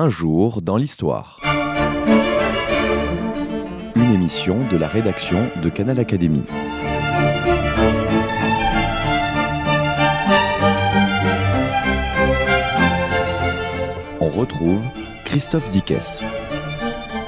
Un jour dans l'histoire. Une émission de la rédaction de Canal Académie. On retrouve Christophe Dickès.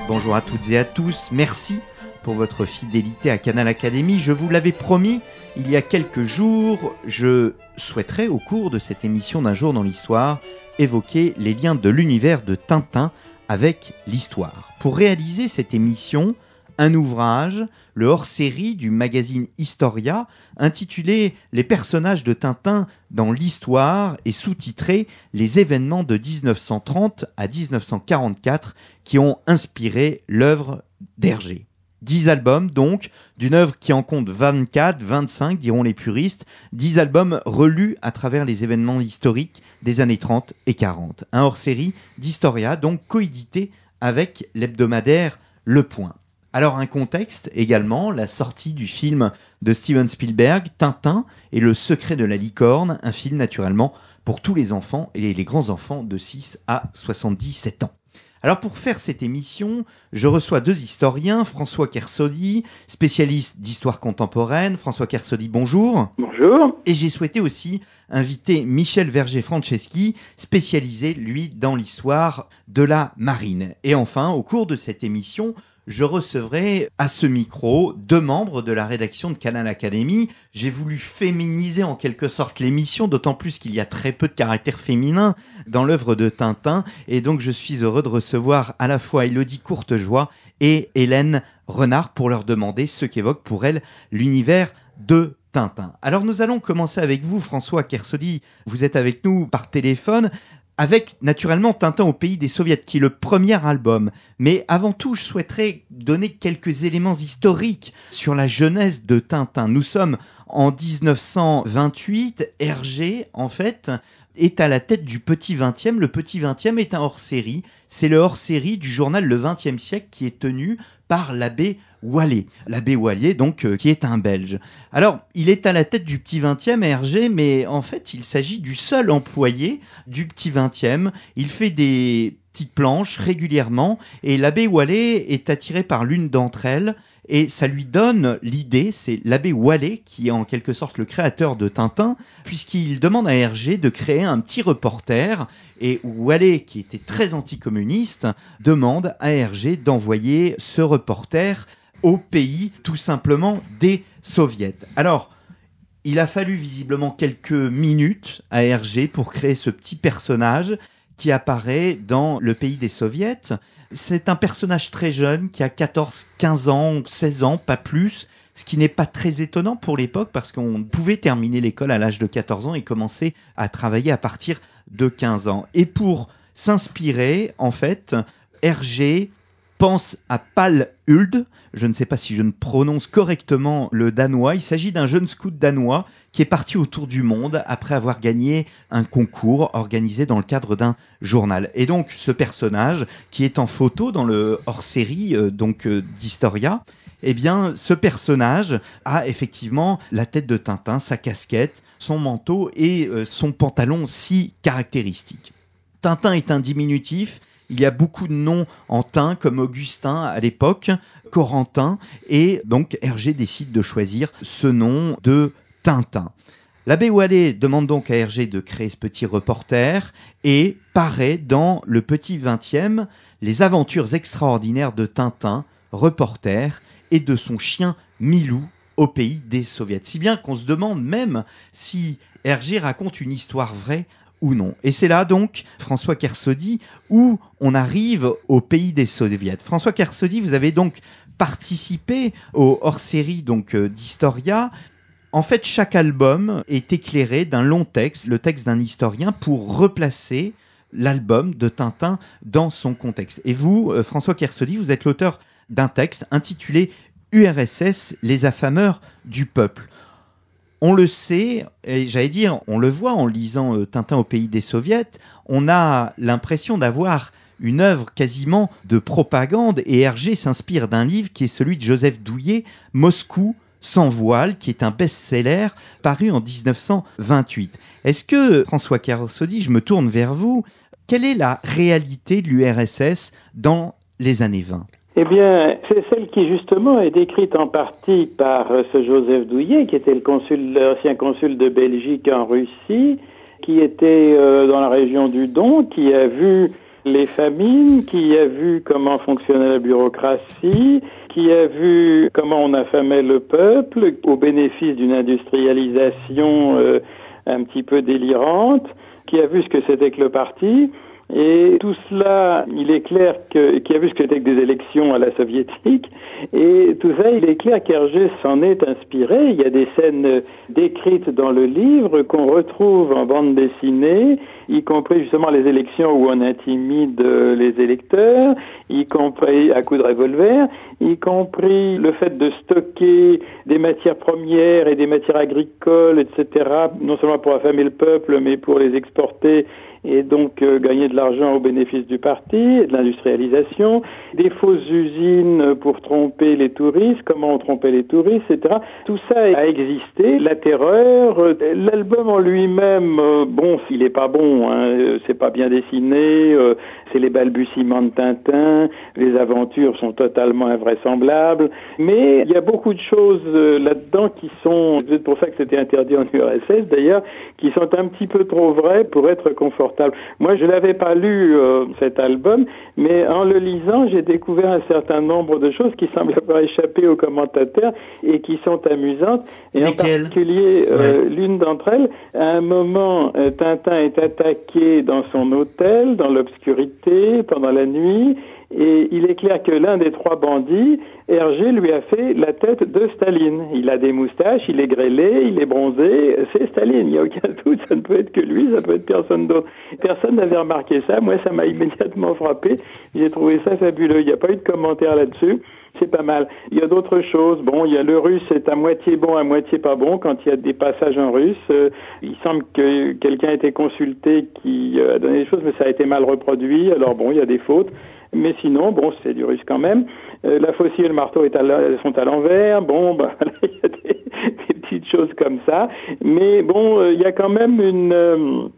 Bonjour à toutes et à tous, merci pour votre fidélité à Canal Académie. Je vous l'avais promis il y a quelques jours, je souhaiterais au cours de cette émission d'un jour dans l'histoire évoquer les liens de l'univers de Tintin avec l'histoire. Pour réaliser cette émission, un ouvrage, le hors-série du magazine Historia, intitulé Les personnages de Tintin dans l'histoire et sous-titré Les événements de 1930 à 1944 qui ont inspiré l'œuvre d'Hergé. 10 albums donc, d'une œuvre qui en compte 24, 25 diront les puristes, 10 albums relus à travers les événements historiques des années 30 et 40. Un hors-série d'Historia donc coédité avec l'hebdomadaire Le Point. Alors un contexte également, la sortie du film de Steven Spielberg, Tintin et le secret de la licorne, un film naturellement pour tous les enfants et les grands enfants de 6 à 77 ans. Alors pour faire cette émission, je reçois deux historiens, François Kersoli, spécialiste d'histoire contemporaine. François Kersoli, bonjour. Bonjour. Et j'ai souhaité aussi inviter Michel Verger-Franceschi, spécialisé, lui, dans l'histoire de la marine. Et enfin, au cours de cette émission, je recevrai à ce micro deux membres de la rédaction de Canal Académie. J'ai voulu féminiser en quelque sorte l'émission, d'autant plus qu'il y a très peu de caractère féminin dans l'œuvre de Tintin. Et donc je suis heureux de recevoir à la fois Elodie Courtejoie et Hélène Renard pour leur demander ce qu'évoque pour elles l'univers de Tintin. Alors nous allons commencer avec vous, François Kersoli. Vous êtes avec nous par téléphone avec naturellement Tintin au pays des soviets, qui est le premier album. Mais avant tout, je souhaiterais donner quelques éléments historiques sur la jeunesse de Tintin. Nous sommes en 1928, Hergé, en fait, est à la tête du Petit 20e. Le Petit 20e est un hors-série. C'est le hors-série du journal Le 20e siècle qui est tenu par l'abbé Wallet. L'abbé Wallet, donc, euh, qui est un Belge. Alors, il est à la tête du petit 20e Hergé, mais en fait, il s'agit du seul employé du petit 20e. Il fait des petites planches régulièrement, et l'abbé Wallet est attiré par l'une d'entre elles, et ça lui donne l'idée, c'est l'abbé Wallet qui est en quelque sorte le créateur de Tintin, puisqu'il demande à Hergé de créer un petit reporter, et Wallet, qui était très anticommuniste, demande à Hergé d'envoyer ce reporter au pays tout simplement des soviets. Alors, il a fallu visiblement quelques minutes à Hergé pour créer ce petit personnage qui apparaît dans le pays des soviets. C'est un personnage très jeune qui a 14, 15 ans, 16 ans, pas plus, ce qui n'est pas très étonnant pour l'époque parce qu'on pouvait terminer l'école à l'âge de 14 ans et commencer à travailler à partir de 15 ans. Et pour s'inspirer, en fait, Hergé pense à Pal Huld. Je ne sais pas si je ne prononce correctement le danois. Il s'agit d'un jeune scout danois qui est parti autour du monde après avoir gagné un concours organisé dans le cadre d'un journal. Et donc ce personnage qui est en photo dans le hors-série euh, donc euh, d'Historia, eh bien ce personnage a effectivement la tête de Tintin, sa casquette, son manteau et euh, son pantalon si caractéristique. Tintin est un diminutif il y a beaucoup de noms en teint, comme Augustin à l'époque, Corentin, et donc Hergé décide de choisir ce nom de Tintin. L'abbé Wallet demande donc à Hergé de créer ce petit reporter et paraît dans le petit 20e les aventures extraordinaires de Tintin, reporter, et de son chien Milou au pays des soviets. Si bien qu'on se demande même si Hergé raconte une histoire vraie ou non. Et c'est là donc, François Kersodi, où on arrive au pays des soviets. François Kersodi, vous avez donc participé au hors-série donc euh, d'Historia. En fait, chaque album est éclairé d'un long texte, le texte d'un historien, pour replacer l'album de Tintin dans son contexte. Et vous, euh, François Kersodi, vous êtes l'auteur d'un texte intitulé URSS, les affameurs du peuple on le sait, et j'allais dire, on le voit en lisant euh, Tintin au pays des soviets, on a l'impression d'avoir une œuvre quasiment de propagande, et Hergé s'inspire d'un livre qui est celui de Joseph Douillet, Moscou sans voile, qui est un best-seller paru en 1928. Est-ce que, François Carossodi, je me tourne vers vous, Quelle est la réalité de l'URSS dans les années 20 eh bien, c'est celle qui justement est décrite en partie par euh, ce Joseph Douillet, qui était le consul, l'ancien consul de Belgique en Russie, qui était euh, dans la région du Don, qui a vu les famines, qui a vu comment fonctionnait la bureaucratie, qui a vu comment on affamait le peuple au bénéfice d'une industrialisation euh, un petit peu délirante, qui a vu ce que c'était que le parti. Et tout cela, il est clair que, qui a vu ce que c'était que des élections à la soviétique, et tout ça, il est clair qu'Hergé s'en est inspiré. Il y a des scènes décrites dans le livre qu'on retrouve en bande dessinée, y compris justement les élections où on intimide les électeurs, y compris à coups de revolver, y compris le fait de stocker des matières premières et des matières agricoles, etc., non seulement pour affamer le peuple, mais pour les exporter et donc euh, gagner de l'argent au bénéfice du parti, de l'industrialisation, des fausses usines pour tromper les touristes, comment on trompait les touristes, etc. Tout ça a existé. La terreur, euh, l'album en lui-même, euh, bon, s'il est pas bon, hein, c'est pas bien dessiné, c'est les balbutiements de Tintin, les aventures sont totalement invraisemblables, mais il y a beaucoup de choses là-dedans qui sont, c'est pour ça que c'était interdit en URSS d'ailleurs, qui sont un petit peu trop vraies pour être confortables. Moi, je n'avais pas lu euh, cet album, mais en le lisant, j'ai découvert un certain nombre de choses qui semblent avoir échappé aux commentateurs et qui sont amusantes. Et en particulier, euh, l'une d'entre elles, à un moment, euh, Tintin est attaqué dans son hôtel, dans l'obscurité, pendant la nuit, et il est clair que l'un des trois bandits, Hergé, lui a fait la tête de Staline. Il a des moustaches, il est grêlé, il est bronzé, c'est Staline, il n'y a aucun doute, ça ne peut être que lui, ça peut être personne d'autre. Personne n'avait remarqué ça, moi ça m'a immédiatement frappé, j'ai trouvé ça fabuleux, il n'y a pas eu de commentaire là-dessus c'est pas mal. Il y a d'autres choses. Bon, il y a le russe est à moitié bon, à moitié pas bon quand il y a des passages en russe. Euh, il semble que quelqu'un a été consulté qui euh, a donné des choses, mais ça a été mal reproduit. Alors bon, il y a des fautes. Mais sinon, bon, c'est du russe quand même. Euh, la faucille et le marteau sont à l'envers. Bon, bah, il y a des, petites choses comme ça. Mais bon, euh, il y a quand même une euh,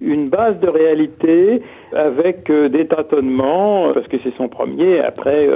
une base de réalité avec des tâtonnements, parce que c'est son premier. Après,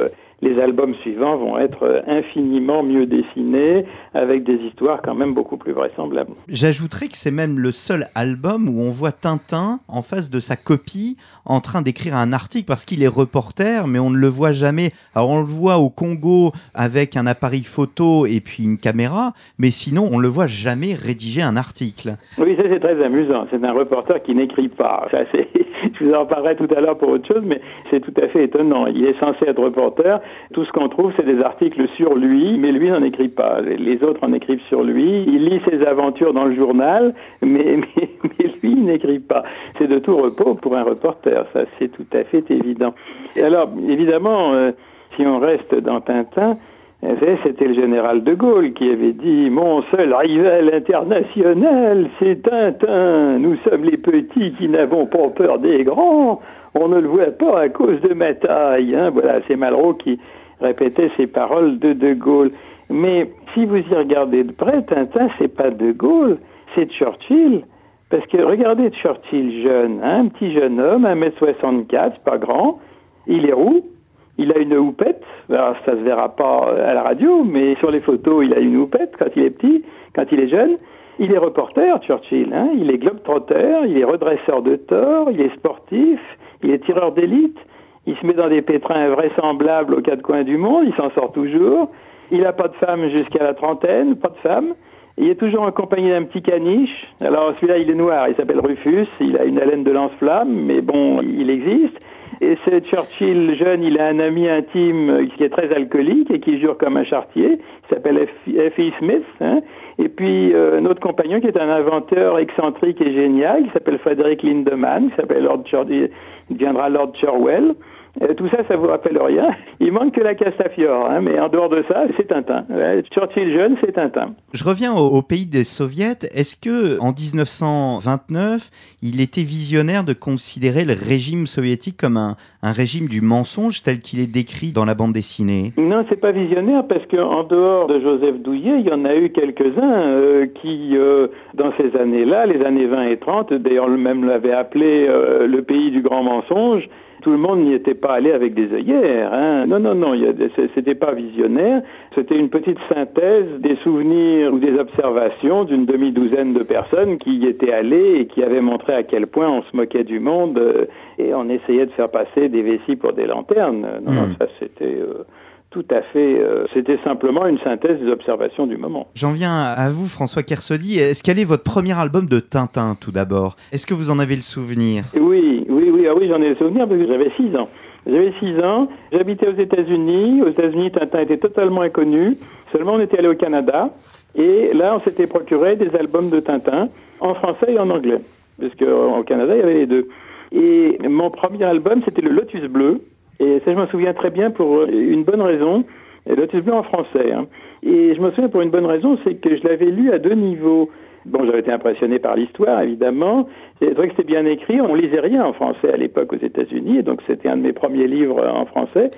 les albums suivants vont être infiniment mieux dessinés, avec des histoires quand même beaucoup plus vraisemblables. J'ajouterais que c'est même le seul album où on voit Tintin en face de sa copie en train d'écrire un article parce qu'il est reporter, mais on ne le voit jamais. Alors on le voit au Congo avec un appareil photo et puis une caméra, mais sinon on le voit jamais rédiger un article. Oui, ça c'est très amusant. C'est un reporter qui n'écrit pas. je vous en parlerai tout à l'heure pour autre chose, mais c'est tout à fait étonnant. Il est censé être reporter, tout ce qu'on trouve, c'est des articles sur lui, mais lui n'en écrit pas. Les autres en écrivent sur lui. Il lit ses aventures dans le journal, mais, mais, lui n'écrit pas. C'est de tout repos pour un reporter, ça c'est tout à fait évident. Et alors, évidemment, euh, si on reste dans Tintin, eh c'était le général de Gaulle qui avait dit Mon seul rival international, c'est Tintin. Nous sommes les petits qui n'avons pas peur des grands. On ne le voit pas à cause de ma taille. Hein. Voilà, c'est Malraux qui répétait ces paroles de De Gaulle. Mais si vous y regardez de près, Tintin, c'est pas De Gaulle, c'est Churchill. Parce que regardez Churchill jeune, hein, un petit jeune homme, 1m64, pas grand, il est roux, il a une houppette, alors ça se verra pas à la radio, mais sur les photos, il a une houppette quand il est petit, quand il est jeune. Il est reporter, Churchill, hein, il est globe-trotter, il est redresseur de tort, il est sportif, il est tireur d'élite, il se met dans des pétrins invraisemblables aux quatre coins du monde, il s'en sort toujours. Il n'a pas de femme jusqu'à la trentaine, pas de femme. Il est toujours accompagné d'un petit caniche. Alors celui-là, il est noir, il s'appelle Rufus, il a une haleine de lance-flamme, mais bon, il existe. Et ce Churchill jeune, il a un ami intime qui est très alcoolique et qui jure comme un chartier, il s'appelle F.E. Smith. Hein. Et puis euh, notre compagnon qui est un inventeur excentrique et génial, qui s'appelle Frédéric Lindemann, qui s'appelle Lord il deviendra Lord Cherwell. Euh, tout ça, ça vous rappelle rien. Il manque que la Castafiore, hein, mais en dehors de ça, c'est Tintin. Ouais, Churchill jeune, c'est Tintin. Je reviens au, au pays des soviets. Est-ce que en 1929, il était visionnaire de considérer le régime soviétique comme un, un régime du mensonge tel qu'il est décrit dans la bande dessinée? Non, c'est pas visionnaire parce qu'en dehors de Joseph Douillet, il y en a eu quelques-uns euh, qui, euh, dans ces années-là, les années 20 et 30, d'ailleurs même l'avait appelé le pays du grand mensonge, tout le monde n'y était pas allé avec des œillères. Hein. Non, non, non, c'était pas visionnaire. C'était une petite synthèse des souvenirs ou des observations d'une demi-douzaine de personnes qui y étaient allées et qui avaient montré à quel point on se moquait du monde euh, et on essayait de faire passer des vessies pour des lanternes. Non, non, Hmm. ça c'était euh, tout à fait. euh, c'était simplement une synthèse des observations du moment. J'en viens à vous, François Kersoli. Est-ce quel est votre premier album de Tintin, tout d'abord? Est-ce que vous en avez le souvenir? Oui, ah oui, j'en ai le souvenir parce que j'avais 6 ans. J'avais 6 ans, j'habitais aux États-Unis. Aux États-Unis, Tintin était totalement inconnu. Seulement, on était allé au Canada. Et là, on s'était procuré des albums de Tintin en français et en anglais. Parce qu'au Canada, il y avait les deux. Et mon premier album, c'était le Lotus Bleu. Et ça, je m'en souviens très bien pour une bonne raison. Lotus Bleu en français. hein. Et je me souviens pour une bonne raison, c'est que je l'avais lu à deux niveaux. Bon, j'avais été impressionné par l'histoire, évidemment. C'est vrai que c'était bien écrit. On lisait rien en français à l'époque aux États-Unis, donc c'était un de mes premiers livres en français.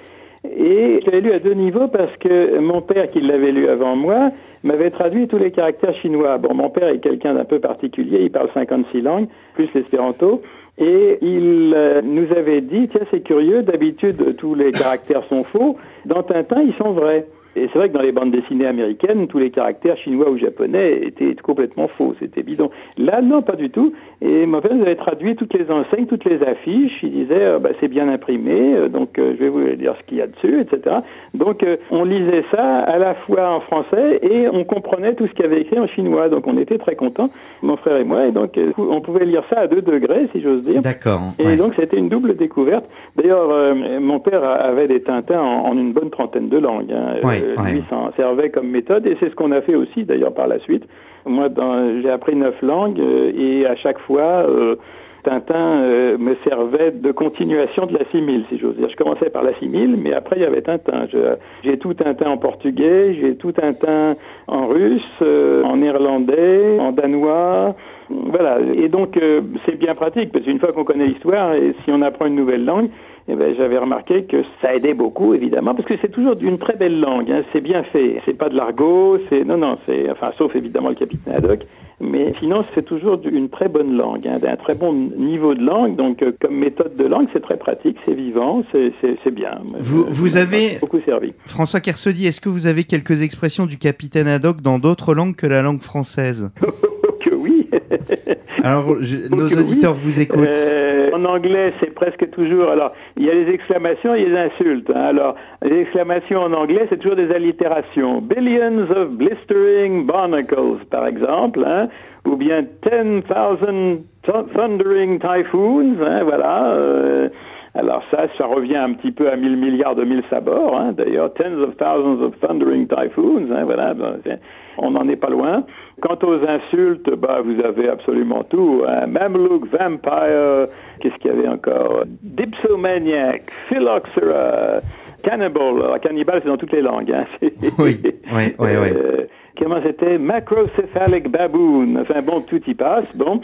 Et je l'avais lu à deux niveaux parce que mon père, qui l'avait lu avant moi, m'avait traduit tous les caractères chinois. Bon, mon père est quelqu'un d'un peu particulier, il parle 56 langues, plus l'espéranto. Et il euh, nous avait dit, tiens, c'est curieux, d'habitude, tous les caractères sont faux. Dans Tintin, ils sont vrais. Et c'est vrai que dans les bandes dessinées américaines, tous les caractères chinois ou japonais étaient complètement faux, c'était bidon. Là, non, pas du tout. Et mon père nous avait traduit toutes les enseignes, toutes les affiches. Il disait, euh, bah, c'est bien imprimé, euh, donc euh, je vais vous dire ce qu'il y a dessus, etc. Donc euh, on lisait ça à la fois en français et on comprenait tout ce qu'il y avait écrit en chinois. Donc on était très contents, mon frère et moi. Et donc on pouvait lire ça à deux degrés, si j'ose dire. D'accord. Et ouais. donc c'était une double découverte. D'ailleurs, mon père avait des Tintins en, en une bonne trentaine de langues. hein. Ouais, Euh, ouais. Lui s'en servait comme méthode et c'est ce qu'on a fait aussi d'ailleurs par la suite. Moi, j'ai appris neuf langues euh, et à chaque fois, euh, Tintin me servait de continuation de la simile, si j'ose dire. Je commençais par la simile, mais après il y avait Tintin. J'ai tout Tintin en portugais, j'ai tout Tintin en russe, en néerlandais, en danois. Voilà. Et donc euh, c'est bien pratique parce qu'une fois qu'on connaît l'histoire et si on apprend une nouvelle langue, eh ben, j'avais remarqué que ça aidait beaucoup, évidemment, parce que c'est toujours d'une très belle langue. Hein, c'est bien fait. C'est pas de l'argot. C'est non, non. C'est enfin, sauf évidemment le capitaine Haddock. Mais sinon, c'est toujours une très bonne langue, hein, d'un très bon niveau de langue. Donc, euh, comme méthode de langue, c'est très pratique, c'est vivant, c'est bien. Vous- Je- vous avez- beaucoup servi. François Kersoli, est-ce que vous avez quelques expressions du capitaine Haddock dans d'autres langues que la langue française? Alors, je- nos auditeurs vous écoutent. Euh, en anglais, c'est presque toujours. Alors, il y a les exclamations et les insultes. hein. Alors, les exclamations en anglais, c'est toujours des allitérations. Billions of blistering barnacles, par exemple, hein, ou bien 10,000 th- thundering typhoons, hein, voilà. euh, alors ça, ça revient un petit peu à 1000 milliards de mille sabords, hein, d'ailleurs, tens of thousands of thundering typhoons, hein, voilà, ben, on n'en est pas loin. Quant aux insultes, bah, vous avez absolument tout. Hein. Mamluk, Vampire, qu'est-ce qu'il y avait encore? Dipsomaniac, Phylloxera, Cannibal. Alors, cannibal, c'est dans toutes les langues. Hein. Oui, oui, oui, oui. Euh, Comment c'était? Macrocephalic baboon. Enfin bon, tout y passe. Bon,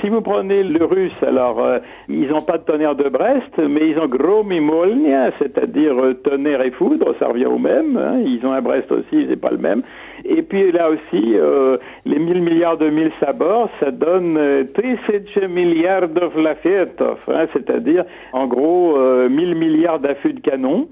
si vous prenez le russe, alors euh, ils n'ont pas de tonnerre de Brest, mais ils ont gromimolnia, c'est-à-dire euh, tonnerre et foudre, ça revient au même. hein. Ils ont un Brest aussi, c'est pas le même. Et puis là aussi, euh, les 1000 milliards de mille sabords, ça donne euh, 3000 milliards de hein, c'est-à-dire en gros euh, 1000 milliards d'affûts de canon.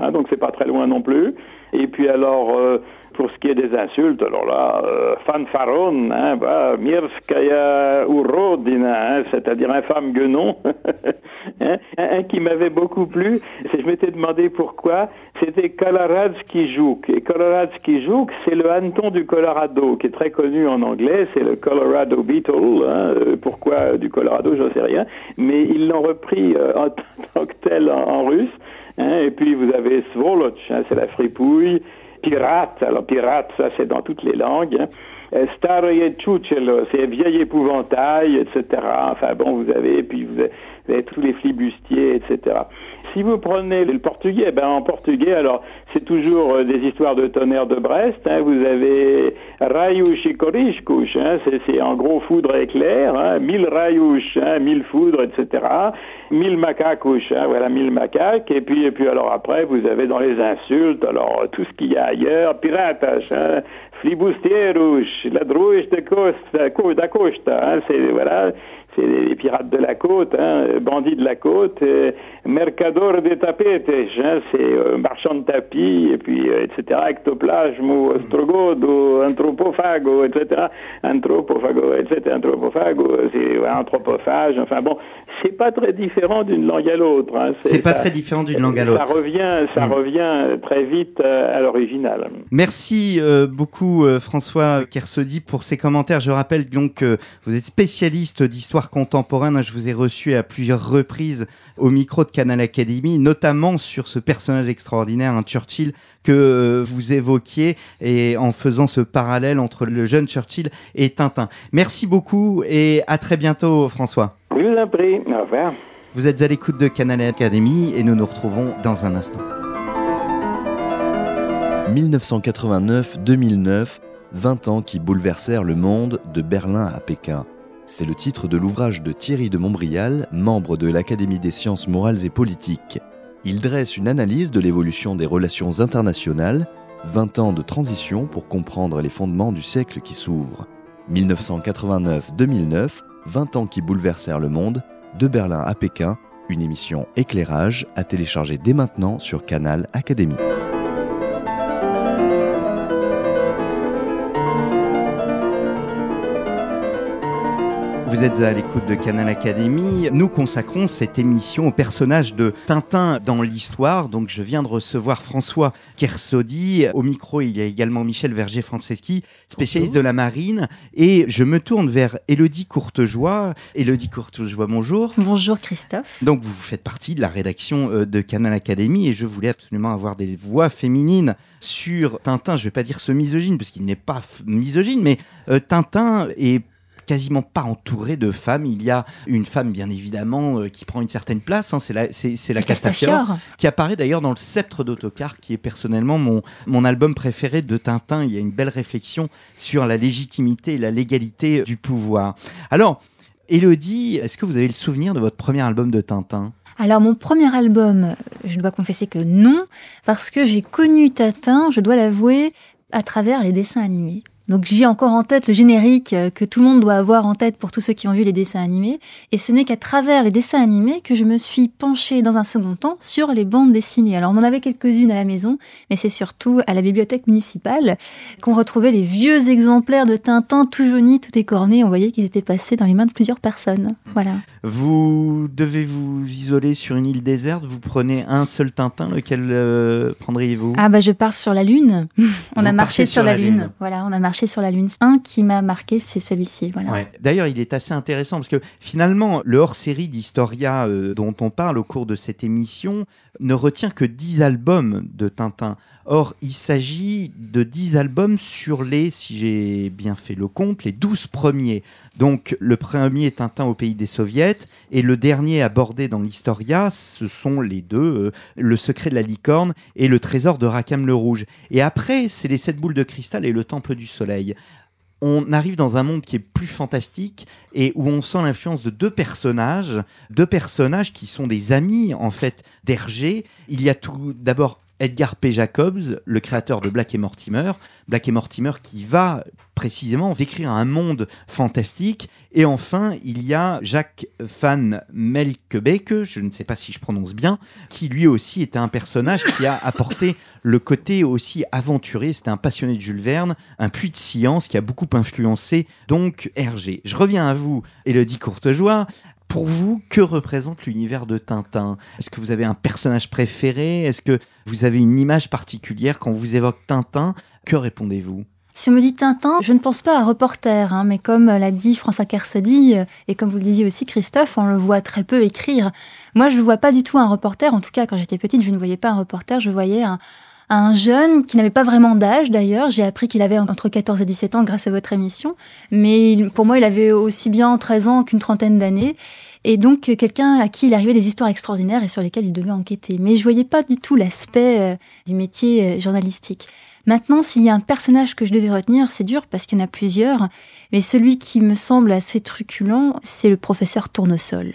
Hein, donc c'est pas très loin non plus. Et puis alors, euh, pour ce qui est des insultes, alors là, euh, fanfaron, hein, bah, Mirskaya Urodina, hein, c'est-à-dire infâme guenon. Hein, un, qui m'avait beaucoup plu, je m'étais demandé pourquoi, c'était Koloradski Jouk. Et Koloradski Jouk, c'est le hanneton du Colorado, qui est très connu en anglais, c'est le Colorado Beetle. hein, euh, pourquoi du Colorado, j'en sais rien. Mais ils l'ont repris euh, en tant que tel en, en russe. Hein, et puis vous avez Svoloch, hein, c'est la fripouille. Pirate, alors pirate, ça c'est dans toutes les langues. Hein. Euh, Staroye Tchouchelo, c'est vieil épouvantail, etc. Enfin bon, vous avez, puis vous avez tous les flibustiers, etc. si vous prenez le portugais, ben en portugais, alors c'est toujours euh, des histoires de tonnerre de Brest. Hein. Vous avez rayush et korishkush, hein. c'est en gros foudre éclair, hein. mille rayush, hein, mille foudres, etc. Mille macacush, voilà, mille macaques. Et puis, et puis alors après, vous avez dans les insultes, alors tout ce qu'il y a ailleurs, piratas, hein, flibustierus, ladrouche de costa, da costa, c'est voilà c'est les pirates de la côte, hein, bandits de la côte, euh, mercador de tapetes, hein, c'est euh, marchand de tapis, et puis euh, etc. Ectoplasmo, ostrogodo, anthropophago, etc. Anthropophago, etc. Anthropophago, c'est anthropophage. Enfin bon, c'est pas très différent d'une langue à l'autre. Hein, c'est pas très différent d'une langue à l'autre. Ça revient, ça mm. revient très vite à l'original. Merci beaucoup François Kersodi pour ces commentaires. Je rappelle donc que vous êtes spécialiste d'histoire contemporaine. Je vous ai reçu à plusieurs reprises au micro de Canal Academy, notamment sur ce personnage extraordinaire, un Churchill, que euh, vous évoquiez et en faisant ce parallèle entre le jeune Churchill et Tintin. Merci beaucoup et à très bientôt, François. Je vous en prie. Au revoir. Vous êtes à l'écoute de Canal Academy et nous nous retrouvons dans un instant. 1989-2009, 20 ans qui bouleversèrent le monde de Berlin à Pékin. C'est le titre de l'ouvrage de Thierry de Montbrial, membre de l'Académie des sciences morales et politiques. Il dresse une analyse de l'évolution des relations internationales, 20 ans de transition pour comprendre les fondements du siècle qui s'ouvre. 1989-2009, 20 ans qui bouleversèrent le monde, de Berlin à Pékin, une émission éclairage à télécharger dès maintenant sur Canal Académie. Vous êtes à l'écoute de Canal Academy. Nous consacrons cette émission au personnage de Tintin dans l'histoire. Donc, je viens de recevoir François Kersodi. Au micro, il y a également Michel Verger-Franceschi, spécialiste de la marine. Et je me tourne vers Élodie Courtejoie. Élodie Courtejoie, bonjour. Bonjour Christophe. Donc, vous faites partie de la rédaction euh, de Canal Academy et je voulais absolument avoir des voix féminines sur Tintin. Je ne vais pas dire ce misogyne, parce qu'il n'est pas misogyne, mais euh, Tintin est quasiment pas entouré de femmes. Il y a une femme, bien évidemment, euh, qui prend une certaine place. Hein, c'est la, c'est, la Castafiore, qui apparaît d'ailleurs dans le Sceptre d'autocar, qui est personnellement mon, mon album préféré de Tintin. Il y a une belle réflexion sur la légitimité et la légalité du pouvoir. Alors, Elodie, est-ce que vous avez le souvenir de votre premier album de Tintin? Alors mon premier album, je dois confesser que non, parce que j'ai connu Tintin, je dois l'avouer, à travers les dessins animés. Donc j'ai encore en tête le générique euh, que tout le monde doit avoir en tête pour tous ceux qui ont vu les dessins animés. Et ce n'est qu'à travers les dessins animés que je me suis penchée dans un second temps sur les bandes dessinées. Alors on en avait quelques-unes à la maison, mais c'est surtout à la bibliothèque municipale qu'on retrouvait les vieux exemplaires de Tintin tout jaunis, tout écornés. On voyait qu'ils étaient passés dans les mains de plusieurs personnes. Voilà. Vous devez vous isoler sur une île déserte. Vous prenez un seul Tintin. Lequel euh, prendriez-vous? Ah bah je pars sur la lune. on a marché sur, la, lune. Voilà, on a marché sur la Lune. Un qui m'a marqué, c'est celui-ci. Voilà. D'ailleurs, il est assez intéressant parce que finalement, le hors-série d'Historia euh, dont on parle au cours de cette émission ne retient que 10 albums de Tintin. Or, il s'agit de 10 albums sur les, si j'ai bien fait le compte, les 12 premiers. Donc, le premier Tintin au pays des soviets et le dernier abordé dans l'Historia, ce sont les deux, euh, Le secret de la licorne et Le trésor de Rakam le Rouge. Et après, c'est Les sept boules de cristal et Le temple du soleil on arrive dans un monde qui est plus fantastique et où on sent l'influence de deux personnages, deux personnages qui sont des amis en fait d'Hergé. Il y a tout d'abord Edgar P. Jacobs, le créateur de Black et Mortimer. Black et Mortimer qui va précisément décrire un monde fantastique. Et enfin, il y a Jacques Van Melkebeke, je ne sais pas si je prononce bien, qui lui aussi était un personnage qui a apporté le côté aussi aventuré. C'était un passionné de Jules Verne, un puits de science qui a beaucoup influencé donc Hergé. Je reviens à vous, Elodie Courtejoie. Pour vous, que représente l'univers de Tintin? Est-ce que vous avez un personnage préféré? Est-ce que vous avez une image particulière quand vous évoque Tintin? Que répondez-vous? Si on me dit Tintin, je ne pense pas à reporter, hein, mais comme l'a dit François Kersody, euh, et comme vous le disiez aussi Christophe, on le voit très peu écrire. Moi, je ne vois pas du tout un reporter, en tout cas quand j'étais petite, je ne voyais pas un reporter, je voyais un, un jeune qui n'avait pas vraiment d'âge d'ailleurs. J'ai appris qu'il avait entre 14 et 17 ans grâce à votre émission. Mais pour moi, il avait aussi bien 13 ans qu'une trentaine d'années. et donc quelqu'un à qui il arrivait des histoires extraordinaires et sur lesquelles il devait enquêter. Mais je voyais pas du tout l'aspect euh, du métier euh, journalistique. Maintenant, s'il y a un personnage que je devais retenir, c'est dur parce qu'il y en a plusieurs, mais celui qui me semble assez truculent, c'est le professeur Tournesol.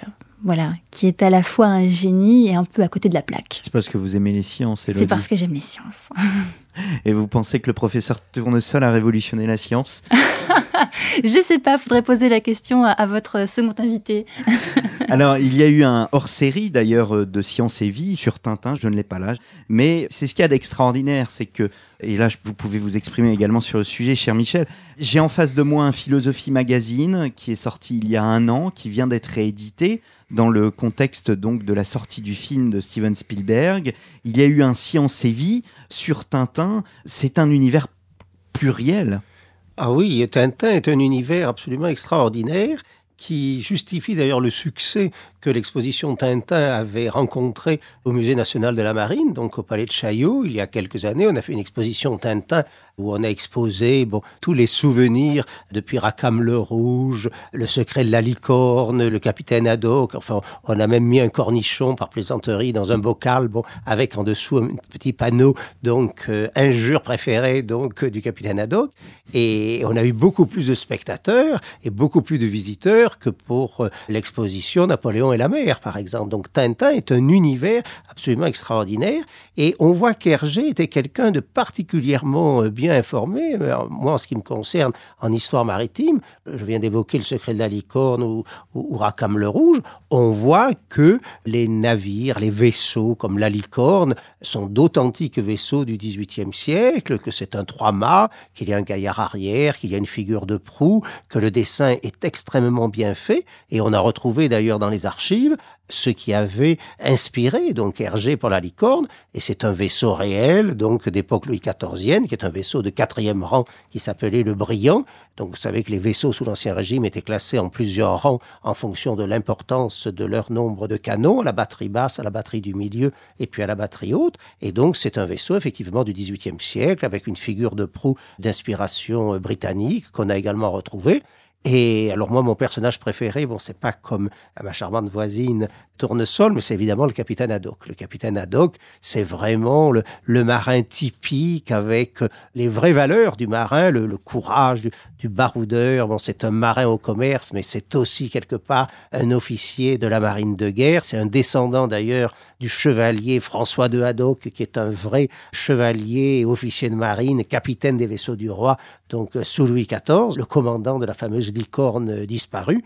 Voilà, qui est à la fois un génie et un peu à côté de la plaque. C'est parce que vous aimez les sciences, C'est parce que j'aime les sciences. et vous pensez que le professeur Tournesol a révolutionné la science? Je sais pas, faudrait poser la question à, votre second invité. Alors, il y a eu un hors-série d'ailleurs euh, de Science et Vie sur Tintin, je ne l'ai pas là, mais c'est ce qu'il y a d'extraordinaire, c'est que, et là vous pouvez vous exprimer également sur le sujet, cher Michel, j'ai en face de moi un Philosophie Magazine qui est sorti il y a un an, qui vient d'être réédité dans le contexte donc de la sortie du film de Steven Spielberg. Il y a eu un Science et Vie sur Tintin, c'est un univers pluriel. Ah oui, Tintin est un univers absolument extraordinaire qui justifie d'ailleurs le succès que l'exposition Tintin avait rencontré au Musée national de la marine, donc au palais de Chaillot, il y a quelques années. On a fait une exposition Tintin où on a exposé bon, tous les souvenirs depuis Rackham le Rouge, le secret de la licorne, le capitaine Haddock. Enfin, on a même mis un cornichon par plaisanterie dans un bocal, bon, avec en dessous un petit panneau, donc euh, injure préférée donc du capitaine Haddock. Et on a eu beaucoup plus de spectateurs et beaucoup plus de visiteurs que pour euh, l'exposition Napoléon et la mer, par exemple. Donc Tintin est un univers absolument extraordinaire. Et on voit qu'Hergé était quelqu'un de particulièrement euh, informé. moi, en ce qui me concerne, en histoire maritime, je viens d'évoquer le secret de la licorne ou, ou, le Rouge, on voit que les navires, les vaisseaux comme la licorne sont d'authentiques vaisseaux du XVIIIe siècle, que c'est un trois-mâts, qu'il y a un gaillard arrière, qu'il y a une figure de proue, que le dessin est extrêmement bien fait. Et on a retrouvé d'ailleurs dans les archives ce qui avait inspiré donc Hergé pour la licorne, et c'est un vaisseau réel, donc d'époque Louis XIVienne, qui est un vaisseau de quatrième rang qui s'appelait le Brillant. Donc vous savez que les vaisseaux sous l'Ancien Régime étaient classés en plusieurs rangs en fonction de l'importance de leur nombre de canons, à la batterie basse, à la batterie du milieu et puis à la batterie haute. Et donc c'est un vaisseau effectivement du XVIIIe siècle avec une figure de proue d'inspiration britannique qu'on a également retrouvée. Et alors moi, mon personnage préféré, bon, c'est pas comme ma charmante voisine Tournesol, mais c'est évidemment le capitaine Haddock. Le capitaine Haddock, c'est vraiment le, marin typique avec les vraies valeurs du marin, le, courage du, baroudeur. Bon, c'est un marin au commerce, mais c'est aussi quelque part un officier de la marine de guerre. C'est un descendant d'ailleurs du chevalier François de Haddock, qui est un vrai chevalier officier de marine, capitaine des vaisseaux du roi, donc sous Louis XIV, le commandant de la fameuse licorne disparue.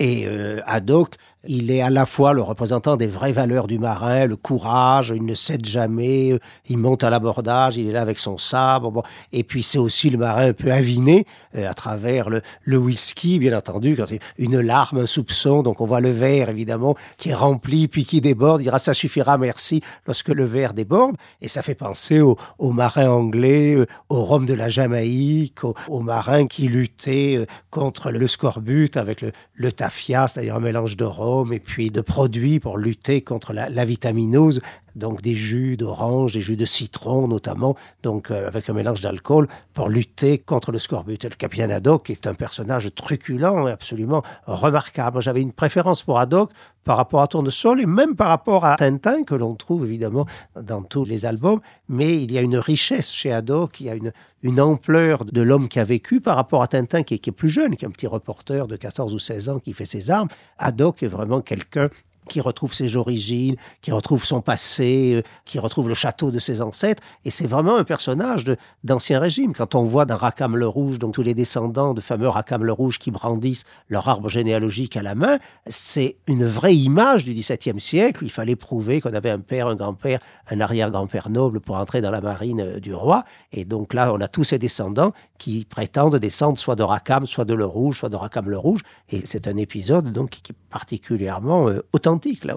Et euh, Haddock il est à la fois le représentant des vraies valeurs du marin, le courage, il ne cède jamais, il monte à l'abordage, il est là avec son sabre. Bon. Et puis c'est aussi le marin un peu aviné euh, à travers le, le, whisky, bien entendu, quand une larme, un soupçon. Donc on voit le verre évidemment qui est rempli puis qui déborde. Il dira ça suffira, merci lorsque le verre déborde. Et ça fait penser aux au marins anglais, euh, au rhum de la Jamaïque, aux, marins qui luttaient euh, contre le scorbut avec le, le tafia, c'est-à-dire un mélange de et puis de produits pour lutter contre la, vitaminose, donc des jus d'orange, des jus de citron notamment, donc euh, avec un mélange d'alcool pour lutter contre le scorbut. le capitaine Haddock est un personnage truculent et absolument remarquable. J'avais une préférence pour Haddock par rapport à Tournesol et même par rapport à Tintin que l'on trouve évidemment dans tous les albums, mais il y a une richesse chez Haddock, il y a une, ampleur de l'homme qui a vécu par rapport à Tintin qui est, qui est, plus jeune, qui est un petit reporter de 14 ou 16 ans qui fait ses armes. Haddock est vraiment quelqu'un qui retrouve ses origines, qui retrouve son passé, euh, qui retrouve le château de ses ancêtres. Et c'est vraiment un personnage d'Ancien Régime. Quand on voit dans Rackham le Rouge, donc tous les descendants de fameux Rackham le Rouge qui brandissent leur arbre généalogique à la main, c'est une vraie image du XVIIe siècle. Il fallait prouver qu'on avait un père, un grand-père, un arrière-grand-père noble pour entrer dans la marine euh, du roi. Et donc là, on a tous ces descendants qui prétendent descendre soit de Rackham, soit de le Rouge, soit de Rackham le Rouge. Et c'est un épisode donc qui est particulièrement euh,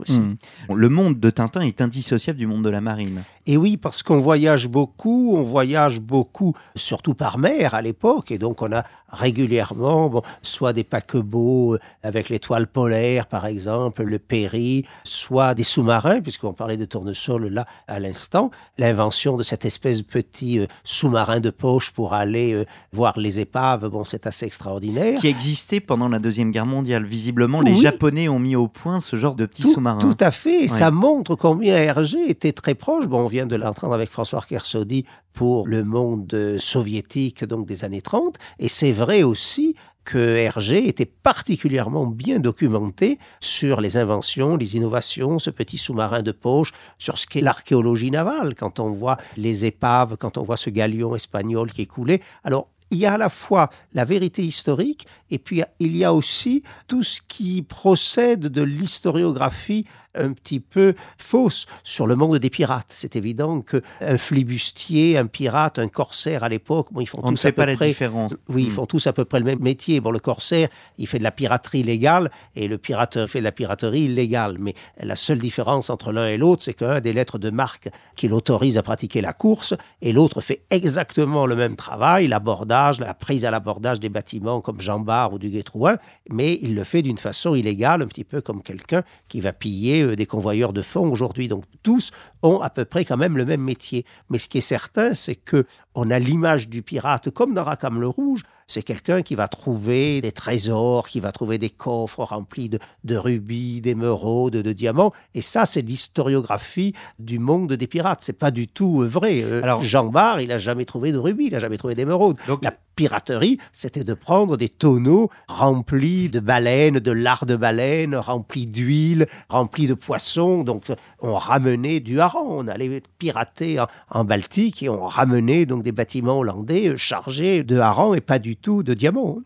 Hmm. Le monde de Tintin est indissociable du monde de la marine. Et oui, parce qu'on voyage beaucoup, on voyage beaucoup, surtout par mer à l'époque, et donc on a régulièrement, bon, soit des paquebots avec l'étoile polaire, par exemple, le Péry, soit des sous-marins, puisqu'on parlait de tournesol là à l'instant, l'invention de cette espèce de petit euh, sous-marin de poche pour aller euh, voir les épaves, bon, c'est assez extraordinaire. Qui existait pendant la Deuxième Guerre mondiale. Visiblement, les Japonais ont mis au point ce genre de petit sous-marin. Tout à fait, et ça montre combien Hergé était très proche. Bon, vient de l'entendre avec François Kersaudy pour le monde soviétique donc des années 30, et c'est vrai aussi que Hergé était particulièrement bien documenté sur les inventions, les innovations, ce petit sous-marin de poche, sur ce qu'est l'archéologie navale, quand on voit les épaves, quand on voit ce galion espagnol qui est coulé. Alors, il y a à la fois la vérité historique et puis il y a aussi tout ce qui procède de l'historiographie un petit peu fausse sur le monde des pirates. C'est évident qu'un flibustier, un pirate, un corsaire à l'époque, bon, ils font On tous à peu pas la différence. Oui, ils hmm. font tous à peu près le même métier. Bon, le corsaire, il fait de la piraterie légale et le pirate fait de la piraterie illégale. Mais la seule différence entre l'un et l'autre, c'est qu'un a des lettres de marque qui l'autorisent à pratiquer la course et l'autre fait exactement le même travail, l'abordage, la prise à l'abordage des bâtiments comme Jean Bart ou du Guétrouin, mais il le fait d'une façon illégale, un petit peu comme quelqu'un qui va piller euh, des convoyeurs de fonds aujourd'hui. Donc tous ont à peu près quand même le même métier. Mais ce qui est certain, c'est que on a l'image du pirate comme dans Rackham le Rouge. C'est quelqu'un qui va trouver des trésors, qui va trouver des coffres remplis de, rubis, d'émeraudes, de diamants. Et ça, c'est l'historiographie du monde des pirates. C'est pas du tout vrai. Euh, Alors, Jean Bart, il a jamais trouvé de rubis, il a jamais trouvé d'émeraudes. Donc, la piraterie, c'était de prendre des tonneaux remplis de baleines, de lard de baleine, remplis d'huile, remplis de poissons. Donc, on ramenait du hareng. On allait pirater en, Baltique et on ramenait donc des bâtiments hollandais euh, chargés de harengs et pas du tout de diamants.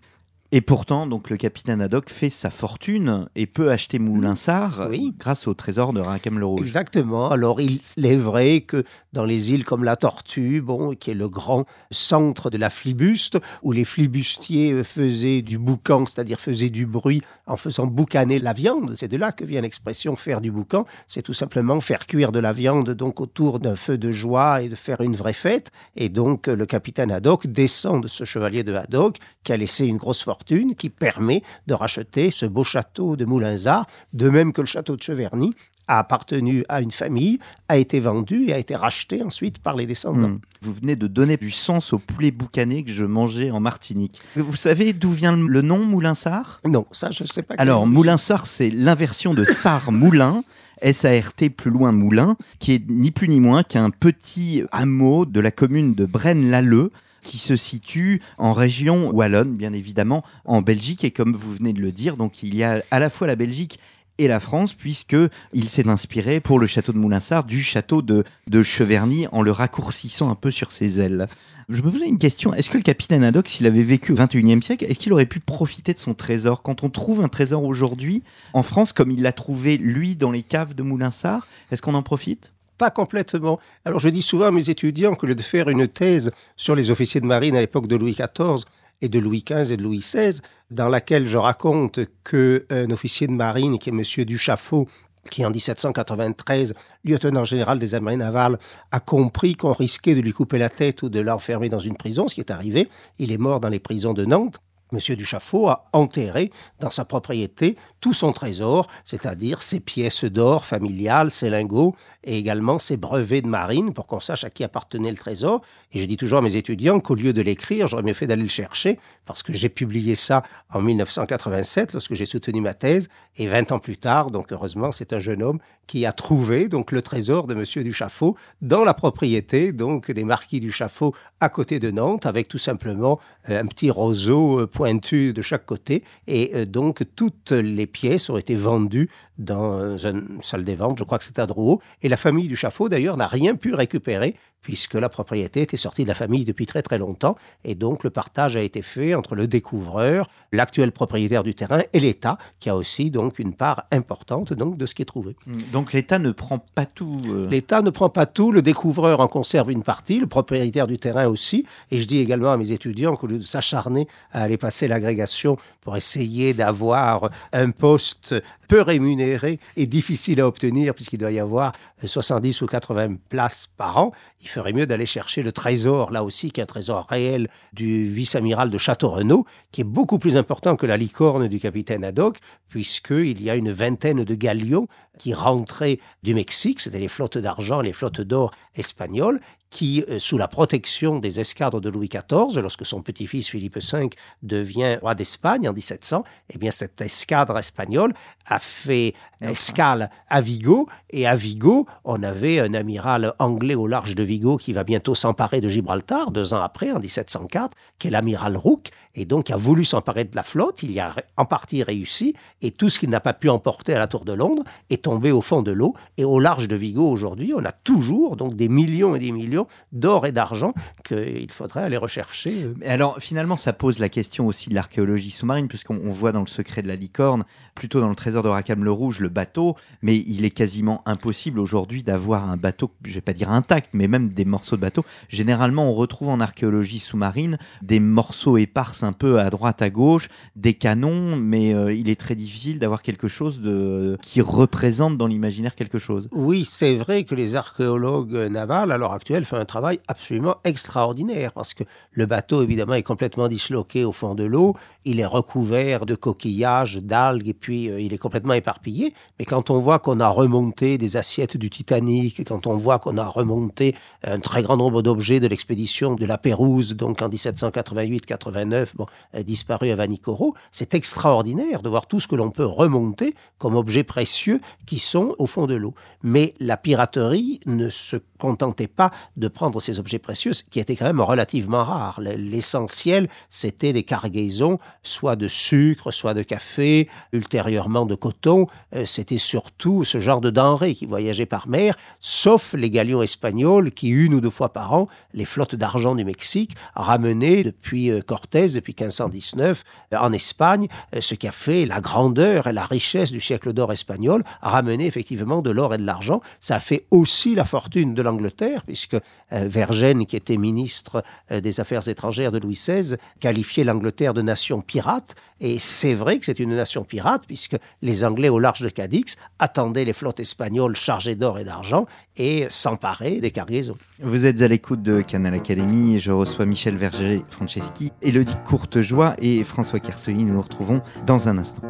Et pourtant, donc le capitaine Haddock fait sa fortune et peut acheter Moulinsart grâce au trésor de Rackham le Rouge. Exactement. Alors il est vrai que dans les îles comme la Tortue, bon, qui est le grand centre de la flibuste, où les flibustiers faisaient du boucan, c'est-à-dire faisaient du bruit en faisant boucaner la viande. C'est de là que vient l'expression faire du boucan. C'est tout simplement faire cuire de la viande donc autour d'un feu de joie et de faire une vraie fête. Et donc le capitaine Haddock descend de ce chevalier de Haddock qui a laissé une grosse fortune qui permet de racheter ce beau château de Moulinsart, de même que le château de Cheverny a appartenu à une famille, a été vendu et a été racheté ensuite par les descendants. Hmm. Vous venez de donner du sens au poulet boucané que je mangeais en Martinique. Vous savez d'où vient le nom Moulinsart? Non, ça je ne sais pas. Alors Moulinsart, c'est l'inversion de Sart Moulin. S-A-R-T plus loin Moulin, qui est ni plus ni moins qu'un petit hameau de la commune de Braine-l'Alleud, qui se situe en région wallonne, bien évidemment, en Belgique. Et comme vous venez de le dire, donc il y a à la fois la Belgique et la France, puisque il s'est inspiré pour le château de Moulinsart du château de, de Cheverny en le raccourcissant un peu sur ses ailes. Je me posais une question, est-ce que le capitaine Haddock, s'il avait vécu au 21e siècle, est-ce qu'il aurait pu profiter de son trésor? Quand on trouve un trésor aujourd'hui, en France, comme il l'a trouvé lui dans les caves de Moulinsart, est-ce qu'on en profite? Pas complètement. Alors je dis souvent à mes étudiants que de faire une thèse sur les officiers de marine à l'époque de Louis XIV et de Louis XV et de Louis XVI, dans laquelle je raconte qu'un officier de marine, qui est M. Duchaffaut, qui en 1793, lieutenant général des armées navales, a compris qu'on risquait de lui couper la tête ou de l'enfermer dans une prison, ce qui est arrivé. Il est mort dans les prisons de Nantes. Monsieur Duchaffaut a enterré dans sa propriété tout son trésor, c'est-à-dire ses pièces d'or familiales, ses lingots et également ses brevets de marine pour qu'on sache à qui appartenait le trésor. Et je dis toujours à mes étudiants qu'au lieu de l'écrire, j'aurais mieux fait d'aller le chercher parce que j'ai publié ça en 1987 lorsque j'ai soutenu ma thèse et 20 ans plus tard, donc heureusement, c'est un jeune homme qui a trouvé donc le trésor de monsieur Duchaffaut dans la propriété donc des marquis Duchaffaut à côté de Nantes avec tout simplement euh, un petit roseau euh, pointu de chaque côté et euh, donc toutes les pièces ont été vendues dans une salle des ventes, je crois que c'est à Drouot, et la famille du Chafaud d'ailleurs n'a rien pu récupérer puisque la propriété était sortie de la famille depuis très très longtemps, et donc le partage a été fait entre le découvreur, l'actuel propriétaire du terrain et l'État, qui a aussi donc une part importante donc de ce qui est trouvé. Mmh. Donc l'État ne prend pas tout. Euh, L'État ne prend pas tout, le découvreur en conserve une partie, le propriétaire du terrain aussi, et je dis également à mes étudiants qu'au lieu de s'acharner à aller passer l'agrégation pour essayer d'avoir un poste peu rémunéré et difficile à obtenir puisqu'il doit y avoir 70 ou 80 places par an. Il ferait mieux d'aller chercher le trésor, là aussi, qui est un trésor réel du vice-amiral de Château-Renaud, qui est beaucoup plus important que la licorne du capitaine Haddock, puisqu'il y a une vingtaine de galions qui rentraient du Mexique, c'était les flottes d'argent, les flottes d'or espagnoles, qui, euh, sous la protection des escadres de Louis XIV, lorsque son petit-fils Philippe V devient roi d'Espagne en 1700, eh bien cette escadre espagnole a fait escale à Vigo, et à Vigo, on avait un amiral anglais au large de Vigo qui va bientôt s'emparer de Gibraltar, deux ans après, en 1704, qui est l'amiral Rooke, et donc a voulu s'emparer de la flotte, il y a en partie réussi, et tout ce qu'il n'a pas pu emporter à la Tour de Londres est tombé au fond de l'eau, et au large de Vigo aujourd'hui, on a toujours donc des millions et des millions d'or et d'argent qu'il faudrait aller rechercher. Alors finalement, ça pose la question aussi de l'archéologie sous-marine, puisqu'on voit dans le secret de la licorne, plutôt dans le trésor de Rackham le Rouge, le bateau, mais il est quasiment impossible aujourd'hui d'avoir un bateau, je vais pas dire intact, mais même des morceaux de bateau. Généralement, on retrouve en archéologie sous-marine des morceaux éparses un peu à droite, à gauche, des canons, mais euh, il est très difficile d'avoir quelque chose de qui représente dans l'imaginaire quelque chose. Oui, c'est vrai que les archéologues navals à l'heure actuelle font un travail absolument extraordinaire parce que le bateau évidemment est complètement disloqué au fond de l'eau, il est recouvert de coquillages, d'algues et puis euh, il est complètement éparpillé. Mais quand on voit qu'on a remonté des assiettes du Titanic, quand on voit qu'on a remonté un très grand nombre d'objets de l'expédition de la Pérouse, donc en 1788-89, bon, euh, à Vanikoro, c'est extraordinaire de voir tout ce que l'on peut remonter comme objets précieux qui sont au fond de l'eau. Mais la piraterie ne se contentait pas de prendre ces objets précieux, qui étaient quand même relativement rares. L'essentiel, c'était des cargaisons, soit de sucre, soit de café, ultérieurement de coton. Euh, c'était surtout ce genre de denrées qui voyageaient par mer, sauf les galions espagnols qui, une ou deux fois par an, les flottes d'argent du Mexique ramenaient depuis euh, Cortés, depuis 1519, euh, en Espagne, ce qui a fait la grandeur et la richesse du siècle d'or espagnol, ramener effectivement de l'or et de l'argent. Ça a fait aussi la fortune de l'Angleterre, puisque euh, Vergène, qui était ministre euh, des Affaires étrangères de Louis XVI, qualifiait l'Angleterre de nation pirate. Et c'est vrai que c'est une nation pirate, puisque les Anglais au large de Cadix attendaient les flottes espagnoles chargées d'or et d'argent et s'emparaient des cargaisons. Vous êtes à l'écoute de Canal Académie. Je reçois Michel Verger Franceschi, Elodie Courtejoie et François Kersoli. Nous nous retrouvons dans un instant.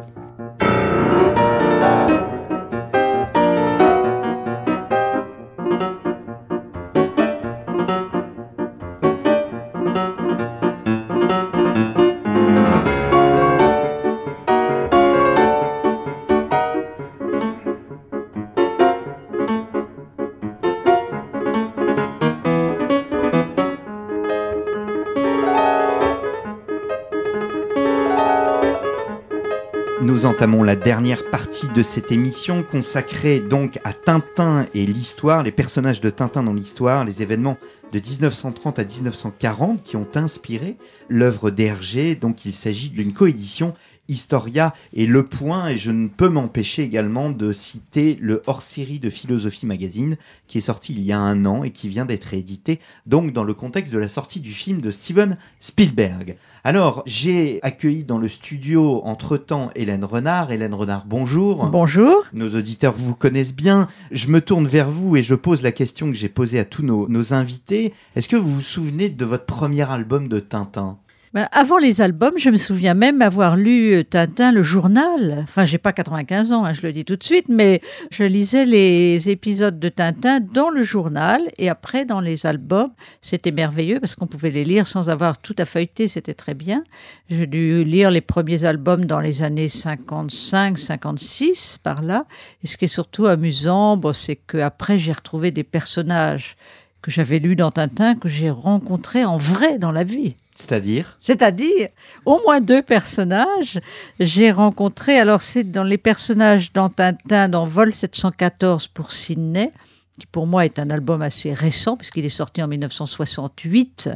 Entamons la dernière partie de cette émission consacrée donc à Tintin et l'histoire, les personnages de Tintin dans l'histoire, les événements de 1930 à 1940 qui ont inspiré l'œuvre d'Hergé. Donc il s'agit d'une coédition Historia et Le Point, et je ne peux m'empêcher également de citer le hors-série de Philosophie Magazine, qui est sorti il y a un an et qui vient d'être édité, donc dans le contexte de la sortie du film de Steven Spielberg. Alors, j'ai accueilli dans le studio entre-temps Hélène Renard. Hélène Renard, bonjour. Bonjour. Nos auditeurs vous connaissent bien. Je me tourne vers vous et je pose la question que j'ai posée à tous nos, nos invités. Est-ce que vous vous souvenez de votre premier album de Tintin? Ben, avant les albums, je me souviens même avoir lu euh, Tintin, le journal. Enfin, j'ai pas 95 ans, hein, je le dis tout de suite, mais je lisais les épisodes de Tintin dans le journal et après dans les albums. C'était merveilleux parce qu'on pouvait les lire sans avoir tout à feuilleter, c'était très bien. J'ai dû lire les premiers albums dans les années 55, 56, par là. Et ce qui est surtout amusant, c'est qu'après, j'ai retrouvé des personnages que j'avais lus dans Tintin, que j'ai rencontrés en vrai dans la vie. C'est-à-dire? C'est-à-dire, au moins deux personnages, j'ai rencontré, alors c'est dans les personnages dans Tintin, dans Vol 714 pour Sydney, qui pour moi est un album assez récent, puisqu'il est sorti en 1968.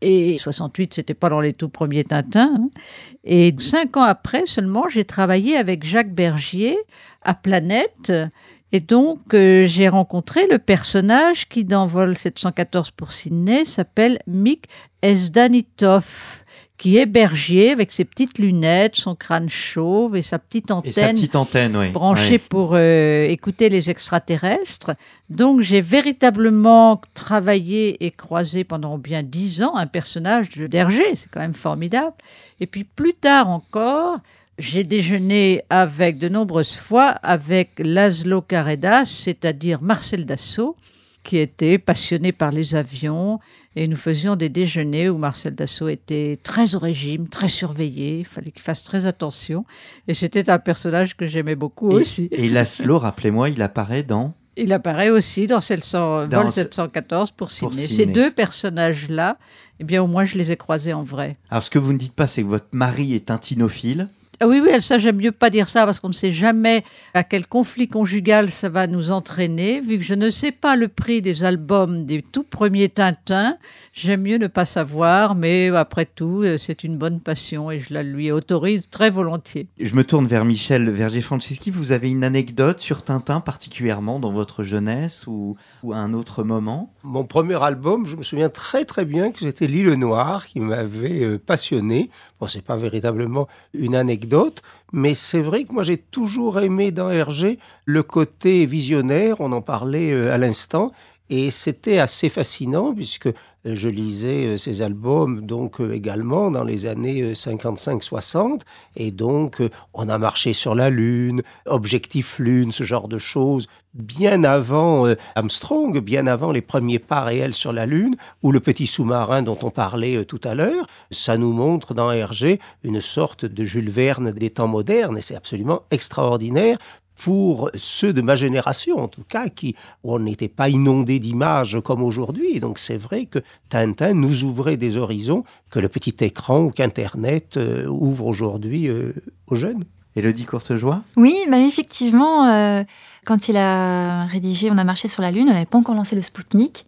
Et 68, c'était pas dans les tout premiers Tintins. Hein. Et cinq ans après seulement, j'ai travaillé avec Jacques Bergier à Planète Et donc, euh, j'ai rencontré le personnage qui, dans Vol 714 pour Sydney, s'appelle Mick Esdanitov qui est berger avec ses petites lunettes, son crâne chauve et sa petite antenne, Et sa petite antenne, oui. branchée pour euh, écouter les extraterrestres. Donc j'ai véritablement travaillé et croisé pendant bien dix ans un personnage de Derger, c'est quand même formidable. Et puis plus tard encore, j'ai déjeuné avec de nombreuses fois avec Laszlo Carredas, c'est-à-dire Marcel Dassault, qui était passionné par les avions. Et nous faisions des déjeuners où Marcel Dassault était très au régime, très surveillé. Il fallait qu'il fasse très attention. Et c'était un personnage que j'aimais beaucoup Et- aussi. Et Laszlo, rappelez-moi, il apparaît dans. Il apparaît aussi dans, Vol ce- 714 pour Sydney. Sydney. Ces deux personnages-là, eh bien, au moins, je les ai croisés en vrai. Alors, ce que vous ne dites pas, c'est que votre mari est un tinophile. Ah oui, oui, ça, j'aime mieux pas dire ça parce qu'on ne sait jamais à quel conflit conjugal ça va nous entraîner. Vu que je ne sais pas le prix des albums des tout premiers Tintin, j'aime mieux ne pas savoir, mais après tout, euh, c'est une bonne passion et je la lui autorise très volontiers. Je me tourne vers Michel Verger-Franceschi. Vous avez une anecdote sur Tintin particulièrement dans votre jeunesse ou, ou à un autre moment? Mon premier album, je me souviens très très bien que c'était L'île Noire qui m'avait euh, passionné. Bon, c'est pas véritablement une anecdote, mais c'est vrai que moi j'ai toujours aimé dans Hergé le côté visionnaire, on en parlait euh, à l'instant, et c'était assez fascinant puisque euh, je lisais euh, ces albums donc euh, également dans les années euh, 55-60 et donc euh, on a marché sur la lune, objectif lune, ce genre de choses bien avant euh, Armstrong, bien avant les premiers pas réels sur la lune ou le petit sous-marin dont on parlait euh, tout à l'heure, ça nous montre dans Hergé une sorte de Jules Verne des temps modernes et c'est absolument extraordinaire pour ceux de ma génération, en tout cas, qui on n'était pas inondé d'images comme aujourd'hui. Donc c'est vrai que Tintin nous ouvrait des horizons que le petit écran ou qu'Internet euh, ouvre aujourd'hui euh, aux jeunes. Élodie Courtejoie? Oui, bah effectivement, euh, quand il a rédigé On a marché sur la Lune, on n'avait pas encore lancé le Spoutnik.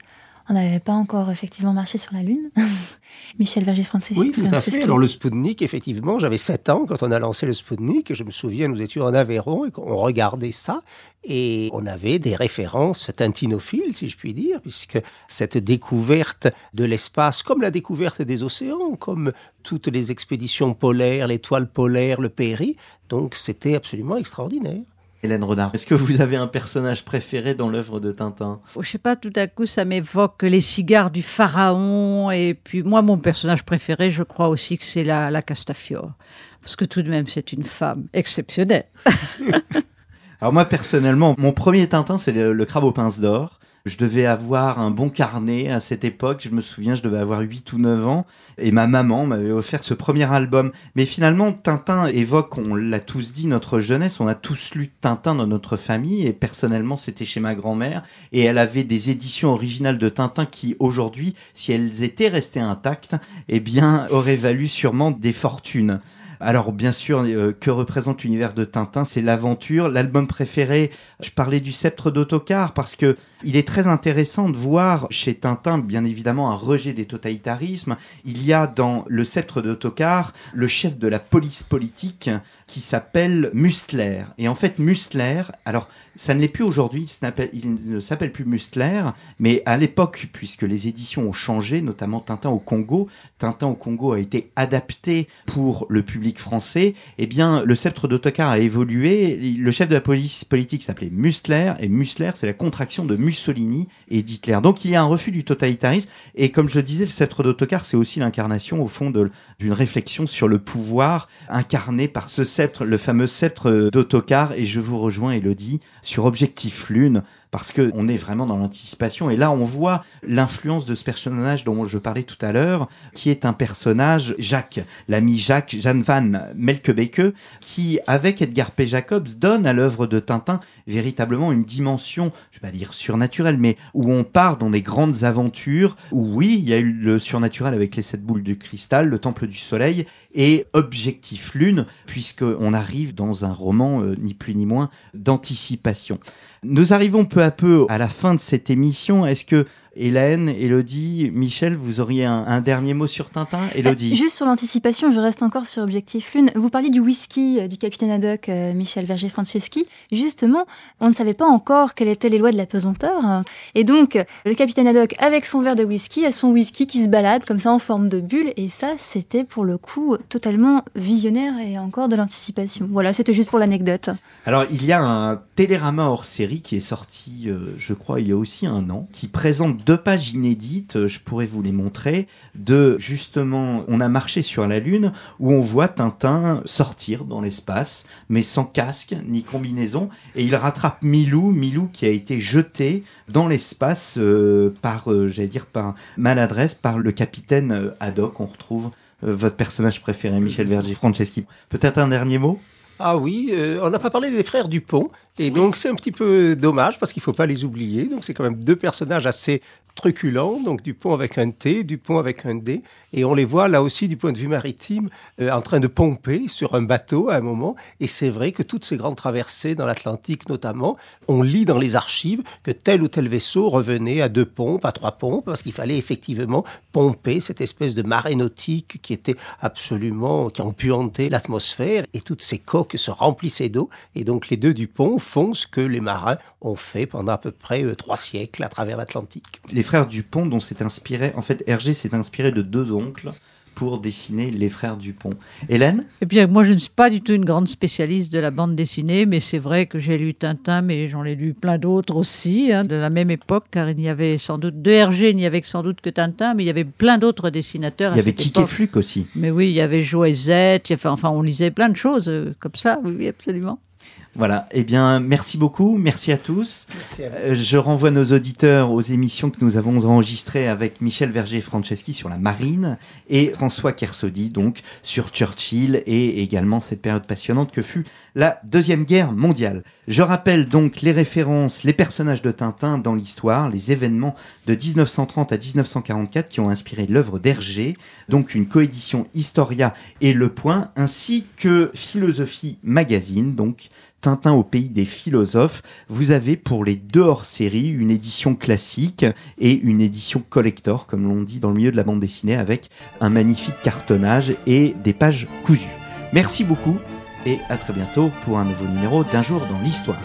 On n'avait pas encore effectivement marché sur la Lune. Michel Verger-Franceschi. Oui, tout à fait. Alors le Spoutnik, effectivement, j'avais 7 ans quand on a lancé le Spoutnik. Et je me souviens, nous étions en Aveyron et qu'on regardait ça. Et on avait des références tintinophiles, si je puis dire, puisque cette découverte de l'espace, comme la découverte des océans, comme toutes les expéditions polaires, l'étoile polaire, le Péri, donc c'était absolument extraordinaire. Hélène Renard, est-ce que vous avez un personnage préféré dans l'œuvre de Tintin? Je sais pas, tout à coup, ça m'évoque les cigares du pharaon. Et puis, moi, mon personnage préféré, je crois aussi que c'est la, la Castafiore. Parce que tout de même, c'est une femme exceptionnelle. Alors moi personnellement, mon premier Tintin c'est le, le crabe aux pinces d'or. Je devais avoir un bon carnet à cette époque, je me souviens, je devais avoir 8 ou 9 ans, et ma maman m'avait offert ce premier album. Mais finalement, Tintin évoque, on l'a tous dit, notre jeunesse, on a tous lu Tintin dans notre famille, et personnellement, c'était chez ma grand-mère, et elle avait des éditions originales de Tintin qui, aujourd'hui, si elles étaient restées intactes, eh bien, auraient valu sûrement des fortunes. Alors bien sûr, euh, que représente l'univers de Tintin? C'est l'aventure. L'album préféré, je parlais du sceptre d'autocar parce que il est très intéressant de voir chez Tintin, bien évidemment, un rejet des totalitarismes. Il y a dans le sceptre d'autocar le chef de la police politique qui s'appelle Mustler. Et en fait, Mustler, alors ça ne l'est plus aujourd'hui, il il ne s'appelle plus Mustler, mais à l'époque, puisque les éditions ont changé, notamment Tintin au Congo, Tintin au Congo a été adapté pour le public français, eh bien, le sceptre d'autocar a évolué. Le chef de la police politique s'appelait Mustler, et Mustler, c'est la contraction de Mussolini et d'Hitler. Donc, il y a un refus du totalitarisme, et comme je disais, le sceptre d'autocar, c'est aussi l'incarnation, au fond, d'une réflexion sur le pouvoir incarné par ce sceptre, le fameux sceptre d'autocar, et je vous rejoins, Elodie, sur Objectif Lune, parce que on est vraiment dans l'anticipation. Et là, on voit l'influence de ce personnage dont je parlais tout à l'heure, qui est un personnage, Jacques, l'ami Jacques, Jan van Melkebeke, qui, avec Edgar P. Jacobs, donne à l'œuvre de Tintin véritablement une dimension, je vais pas dire surnaturelle, mais où on part dans des grandes aventures, où oui, il y a eu le surnaturel avec les sept boules de cristal, le temple du soleil, et Objectif Lune, puisqu'on arrive dans un roman, euh, ni plus ni moins, d'anticipation. Nous arrivons peu à peu à la fin de cette émission. Est-ce que Hélène, Elodie, Michel, vous auriez un, dernier mot sur Tintin Elodie euh, Juste sur l'anticipation, je reste encore sur Objectif Lune. Vous parliez du whisky euh, du capitaine Haddock, euh, Michel Verger-Franceschi. Justement, on ne savait pas encore quelles étaient les lois de la pesanteur. Et donc, le capitaine Haddock, avec son verre de whisky, a son whisky qui se balade comme ça en forme de bulle. Et ça, c'était pour le coup totalement visionnaire et encore de l'anticipation. Voilà, c'était juste pour l'anecdote. Alors, il y a un télérama hors série qui est sorti, je crois, il y a aussi un an, qui présente deux pages inédites, euh, je pourrais vous les montrer, de justement, on a marché sur la Lune, où on voit Tintin sortir dans l'espace, mais sans casque ni combinaison, et il rattrape Milou, Milou qui a été jeté dans l'espace euh, par, euh, j'allais dire, par maladresse, par le capitaine Haddock. On retrouve votre personnage préféré, Michel Verger-Franceschi. Peut-être un dernier mot? Ah oui, on n'a pas parlé des frères Dupont, et donc c'est un petit peu dommage parce qu'il ne faut pas les oublier. Donc c'est quand même deux personnages assez truculents, donc Dupont avec un T, Dupont avec un D, et on les voit là aussi du point de vue maritime euh, en train de pomper sur un bateau à un moment. Et c'est vrai que toutes ces grandes traversées dans l'Atlantique notamment, on lit dans les archives que tel ou tel vaisseau revenait à deux pompes, à trois pompes, parce qu'il fallait effectivement pomper cette espèce de marée nautique qui était absolument, qui empuantait l'atmosphère, et toutes ces coques se remplissaient d'eau, et donc les deux Dupont font ce que les marins ont fait pendant à peu près euh, trois siècles à travers l'Atlantique. Frères Dupont, dont s'est inspiré, en fait, Hergé s'est inspiré de deux oncles pour dessiner les frères Dupont. Hélène? Eh bien, moi, je ne suis pas du tout une grande spécialiste de la bande dessinée, mais c'est vrai que j'ai lu Tintin, mais j'en ai lu plein d'autres aussi, hein, de la même époque, car il y avait sans doute, de Hergé, il n'y avait sans doute que Tintin, mais il y avait plein d'autres dessinateurs. Il y avait Kiki Fluke aussi. Mais oui, il y avait Joëzette, enfin, on lisait plein de choses euh, comme ça, oui, absolument. Voilà, eh bien, merci beaucoup, merci à tous. Euh, je renvoie nos auditeurs aux émissions que nous avons enregistrées avec Michel Verger et Franceschi sur la marine et François Kersodi, donc, sur Churchill et également cette période passionnante que fut la Deuxième Guerre mondiale. Je rappelle donc les références, les personnages de Tintin dans l'histoire, les événements de 1930 à 1944 qui ont inspiré l'œuvre d'Hergé, donc une coédition Historia et Le Point, ainsi que Philosophie Magazine, donc Tintin au pays des philosophes, vous avez pour les deux hors-série une édition classique et une édition collector, comme l'on dit dans le milieu de la bande dessinée, avec un magnifique cartonnage et des pages cousues. Merci beaucoup et à très bientôt pour un nouveau numéro d'Un jour dans l'histoire.